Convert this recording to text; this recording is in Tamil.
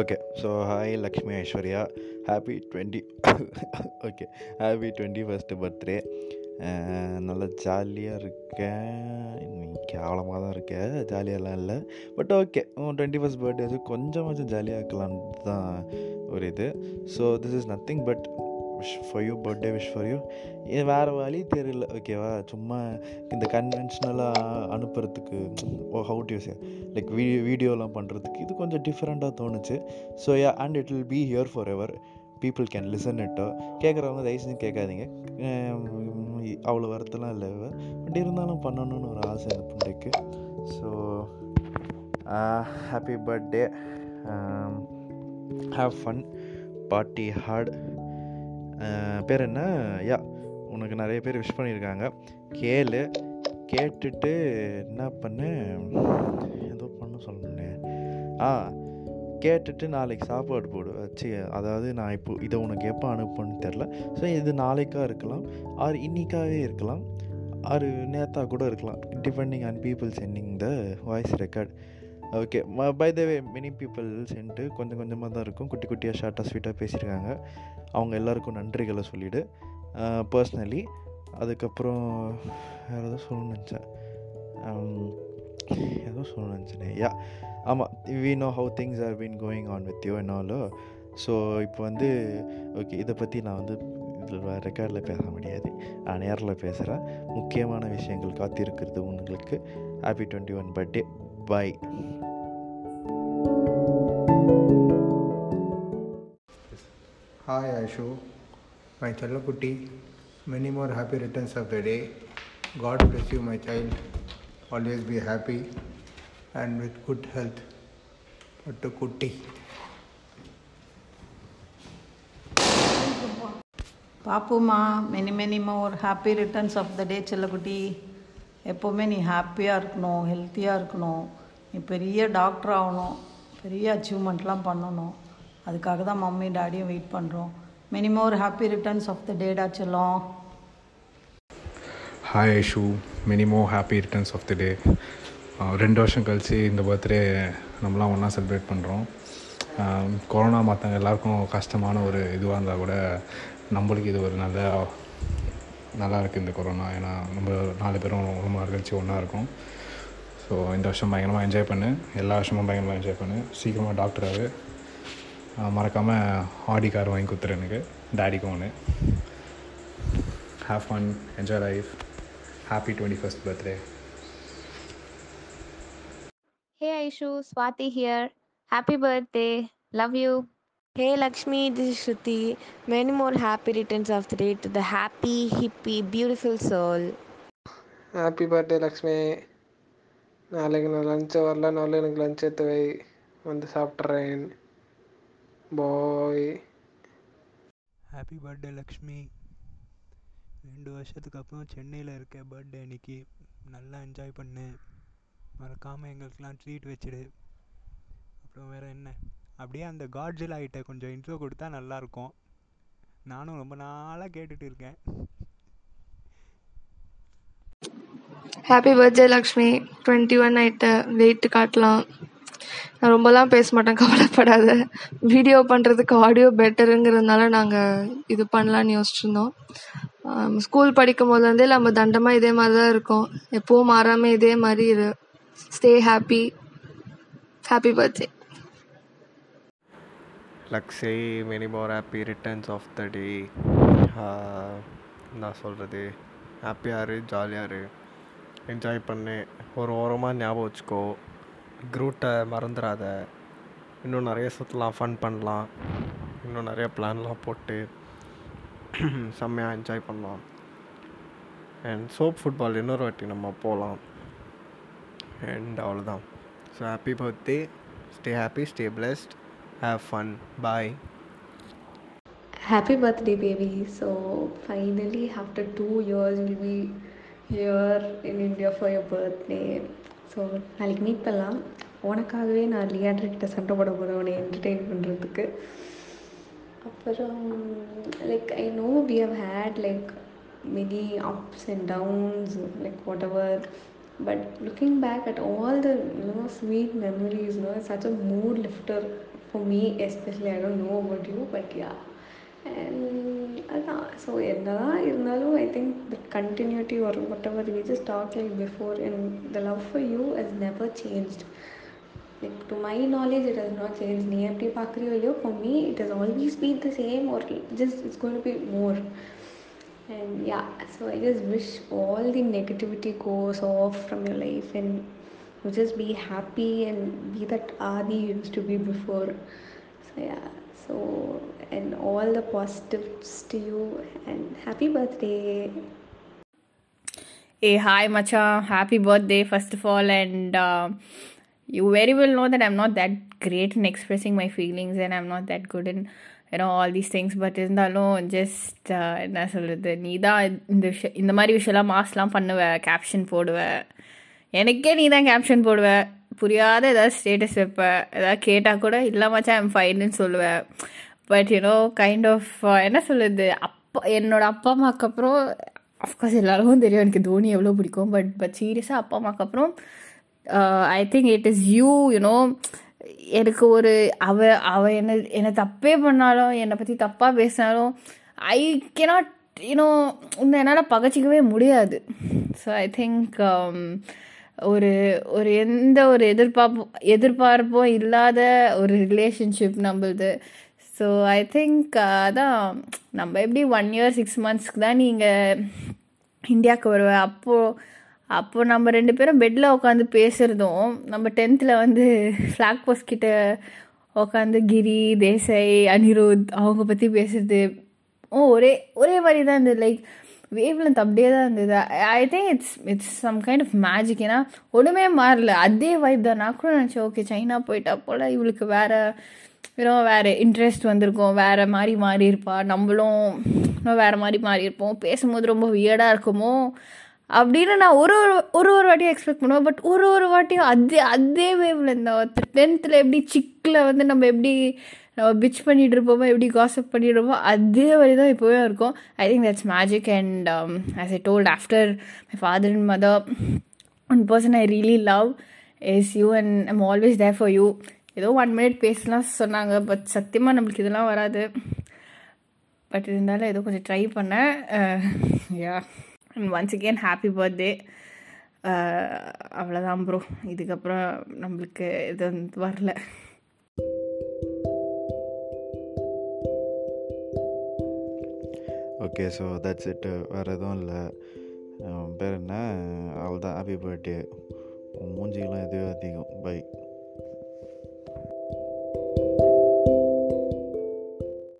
Okay so hi Lakshmi Aishwarya happy twenty okay happy twenty first birthday நல்லா ஜாலியாக இருக்கேன். கேவலமாக தான் இருக்கேன் ஜாலியாகலாம் இல்லை. But okay twenty first birthday கொஞ்சமாச்சும் ஜாலியாக இருக்கலான்னு தான் ஒரு இது. So this is nothing but wish for you birthday wish for you இது வேறு வழி தெரியல. ஓகேவா சும்மா இந்த கன்வென்ஷனலாக அனுப்புறதுக்கு ஓ how to use like we வீடியோலாம் பண்ணுறதுக்கு இது கொஞ்சம் டிஃப்ரெண்ட்டாக தோணுச்சு. So yeah and it will be here forever people can listen இட்டோ கேட்குறவங்க தயவு செஞ்சு கேட்காதீங்க. அவ்வளோ வருத்தலாம் இல்லை பட் இருந்தாலும் பண்ணணும்னு ஒரு ஆசை இந்த பிள்ளைக்கு. So happy birthday have fun party heart பேர் என்ன? யா உனக்கு நிறைய பேர் விஷ் பண்ணியிருக்காங்க. கேளு. கேட்டுட்டு என்ன பண்ணு? ஏதோ பண்ண சொல்லணுண்ணே ஆ கேட்டுட்டு நாளைக்கு சாப்பாடு போடு. வச்சு அதாவது நான் இப்போ இதை உனக்கு எப்போ அனுப்புன்னு தெரில. ஸோ இது நாளைக்காக இருக்கலாம் ஆர் இன்னிக்காகவே இருக்கலாம் ஆர் நேத்தா கூட இருக்கலாம். Depending on people sending the voice record okay by the way many people sent கொஞ்சம் கொஞ்சமாக தான் இருக்கும். குட்டி குட்டியாக ஷார்ட்டாக ஸ்வீட்டாக பேசியிருக்காங்க. அவங்க எல்லாருக்கும் நன்றிகளை சொல்லிவிடு பர்ஸ்னலி அதுக்கப்புறம் வேறு ஏதோ சொல்லணும்னு நினச்சேன். ஏதோ சொல்லணும்னு நினச்சேனே. யா ஆமாம் we know how things are been going on with you என்னாலோ so இப்போ வந்து ஓகே இதை பற்றி நான் வந்து இதில் ரெக்கார்டில் பேச முடியாது. நான் நேரில் பேசுகிறேன் முக்கியமான விஷயங்கள் காத்திருக்கிறது உங்களுக்கு. Happy twenty one birthday Bye. Hi Ashu, my Chalakuti, many more happy returns of the day. God bless you, my child. Always be happy and with good health. But Kuti. Papuma, many, many more happy returns of the day, Chalakuti. எப்போவுமே நீ ஹாப்பியாக இருக்கணும் ஹெல்த்தியாக இருக்கணும். நீ பெரிய டாக்டர் ஆகணும் பெரிய அச்சீவ்மெண்ட்லாம் பண்ணணும். அதுக்காக தான் மம்மி டாடியும் வெயிட் பண்ணுறோம் மினிமம் ஒரு happy returns of the data செல்லம் hi Aishu many more happy returns of the day ரெண்டு வருஷம் கழித்து இந்த பர்த்டே நம்மளாம் ஒன்றா செலிப்ரேட் பண்ணுறோம் கொரோனா மற்றவங்க எல்லாருக்கும் கஷ்டமான ஒரு இதுவாக இருந்தால் கூட நம்மளுக்கு இது ஒரு நல்ல நல்லா இருக்குது இந்த கொரோனா ஏன்னா நம்ம நாலு பேரும் ரொம்ப நாள் கழிச்சு ஒன்றா இருக்கும். ஸோ இந்த வருஷம் பயங்கரமாக என்ஜாய் பண்ணு. எல்லா வருஷமும் பயங்கரமாக என்ஜாய் பண்ணு. சீக்கிரமாக டாக்டராகு மறக்காமல் ஆடி கார் வாங்கி கொடுத்துரு எனக்கு. டேடிக்கும் ஒன்று have fun enjoy life happy twenty first birthday hey Aishu Swathi here happy birthday love you Hey Lakshmi, this is Shruti. Many more happy returns of the day to the happy, hippie, beautiful soul. Happy birthday Lakshmi. நாளைக்கு நான் லஞ்சு வரலனாலும் எனக்கு லஞ்ச் எடுத்து வை. வந்து சாப்பிட்றேன் பாய் ஹாப்பி பர்த்டே லக்ஷ்மி. ரெண்டு வருஷத்துக்கு அப்புறம் சென்னையில் இருக்க பர்த்டே அன்னைக்கு. நல்லா என்ஜாய் பண்ணு. மறக்காமல் எங்களுக்கெலாம் ட்ரீட் வச்சிடு. அப்புறம் வேறு என்ன? அப்படியே அந்த காட்ஜில் ஆகிட்ட கொஞ்சம் இன்ட்ரோ கொடுத்தா நல்லாயிருக்கும் நானும் ரொம்ப நாளாக கேட்டுட்டு இருக்கேன். Happy birthday Lakshmi twenty one ஆயிட்ட வெயிட் காட்டலாம். நான் ரொம்பலாம் பேச மாட்டேன் கவலைப்படாத. வீடியோ பண்ணுறதுக்கு ஆடியோ பெட்டருங்கிறதுனால நாங்கள் இது பண்ணலான்னு யோசிச்சிருந்தோம். ஸ்கூல் படிக்கும் போதுலேருந்தே நம்ம தண்டமாக இதே மாதிரி தான் இருக்கோம். எப்போவும் மாறாமல் இதே மாதிரி இரு. Stay happy happy birthday லக்ஸே many more happy returns of the day என்ன சொல்கிறது ஹாப்பியாக இரு ஜாலியாக இரு. என்ஜாய் பண்ணு. ஒரு ஓரமாக ஞாபகம் வச்சுக்கோ. க்ரூட்டை மறந்துடாத இன்னும் நிறைய சுற்றலாம் ஃபன் பண்ணலாம். இன்னும் நிறைய பிளான்லாம் போட்டு செம்மையாக என்ஜாய் பண்ணலாம். அண்ட் சோப் ஃபுட்பால் இன்னொரு வாட்டி நம்ம போகலாம் அண்ட் அவ்வளோதான் so happy birthday stay happy stay blessed have fun bye happy birthday baby so finally after two years we'll be here in india for your birthday so நாளைக்கு மீட் பண்ணலாம் உனக்காகவே நான் லியாட்ரிக்கிட்ட சண்டை போட போகிறேன் உன்னை என்டர்டெயின் பண்ணுறதுக்கு அப்புறம் like I know we have had like many ups and downs like whatever But looking back at all the you know sweet memories, you know, it's such a mood lifter for me especially I don't know about you but yeah and அதான் ஸோ என்னதான் இருந்தாலும் I think the continuity or whatever we just talked like before and the love for you has never changed like to my knowledge it has not changed நீ எப்படி பார்க்குறியோ இல்லையோ for me it has always been the same or just it's going to be more and yeah so I just wish all the negativity goes off from your life and you just be happy and be that Adi used to be before so yeah so and all the positives to you and happy birthday Hey, hi, Macha. Happy birthday, first of all. And uh, you very well know that I'm not that great in expressing my feelings and I'm not that good in, you know, all these things. But இருந்தாலும் ஜஸ்ட் என்ன சொல்கிறது நீ தான் இந்த விஷயம் இந்த மாதிரி விஷயம்லாம் மாஸ்லாம் பண்ணுவ கேப்ஷன் போடுவ எனக்கே நீ தான் கேப்ஷன் போடுவ. புரியாத ஏதாவது ஸ்டேட்டஸ் வைப்ப. ஏதாவது கேட்டால் கூட இல்லாமச்சா ஐம் ஃபைன்னு சொல்லுவேன் but you know kind of uh, என்ன சொல்லுது அப்பா என்னோட அப்பா அம்மாவுக்கு அப்புறம் அஃப்கோர்ஸ் எல்லாருக்கும் தெரியும். எனக்கு தோனி எவ்வளோ பிடிக்கும். பட் பட் சீரியஸாக அப்பா அம்மாவுக்கு அப்புறம் I think it is you you know எனக்கு ஒரு அவ அவ என்ன என்னை தப்பே பண்ணாலும் என்னை பற்றி தப்பாக பேசினாலும் ஐ கெனாட் யூனோ இந்த என்னால் பகச்சிக்கவே முடியாது. ஸோ ஐ திங்க் ஒரு ஒரு எந்த ஒரு எதிர்பார்ப்பும் எதிர்பார்ப்பும் இல்லாத ஒரு ரிலேஷன்ஷிப் நம்மளுது ஸோ ஐ திங்க் அதான் நம்ம எப்படி ஒன் இயர் சிக்ஸ் மந்த்ஸ்க்கு தான் நீங்கள் இந்தியாவுக்கு வருவேன் அப்போது அப்போது நம்ம ரெண்டு பேரும் பெட்டில் உட்காந்து பேசுகிறதும் நம்ம டென்த்தில் வந்து ஃப்ளாக் போஸ்ட் கிட்ட உட்காந்து கிரி தேசாய் அனிருத் அவங்க பற்றி பேசுறது ஓ ஒரே ஒரே மாதிரி தான் இருந்தது. லைக் வேவ் லென்த் அப்படியே தான் இருந்தது. I think it's it's some kind of magic ஏன்னா ஒன்றுமே மாறல. அதே வைப் தான். நான் கூட நினச்சேன் ஓகே சைனா போயிட்டா போல் இவளுக்கு வேறு யூனோ வேறு இன்ட்ரெஸ்ட் வந்திருக்கும். வேறு மாதிரி மாறி இருப்பா. நம்மளும் இன்னும் வேறு மாதிரி மாறி இருப்போம். பேசும்போது ரொம்ப வியர்டாக இருக்குமோ? அப்படின்னு நான் ஒரு ஒரு ஒரு ஒரு வாட்டியும் எக்ஸ்பெக்ட் பண்ணுவேன். பட் ஒரு ஒரு வாட்டியும் அதே அதே வேவில் இந்த டென்த்தில் எப்படி சிக்கில் வந்து நம்ம எப்படி நம்ம பிச் பண்ணிட்டு இருப்போமோ எப்படி காசப் பண்ணிட்டு அதே வழி தான் இப்போவே இருக்கும். I think that's magic and as I told after my father and mother one person I really love is you and I'm always there for you ஏதோ ஒன் மினிட் பேசலாம் சொன்னாங்க பட் சத்தியமாக நம்மளுக்கு இதெல்லாம் வராது. பட் இருந்தாலும் ஏதோ கொஞ்சம் ட்ரை பண்ணேன் yeah and once again happy birthday அவ்வளோதான் ப்ரோ இதுக்கப்புறம் நம்மளுக்கு இது வந்து வரல. ஓகே ஸோ தட்ஸ் இட்டு வேறு எதுவும் இல்லை. பேர் என்ன? அவ்வளோதான் ஹாப்பி பர்த்டே மூஞ்சிகளும் எதுவும் அதிகம். பை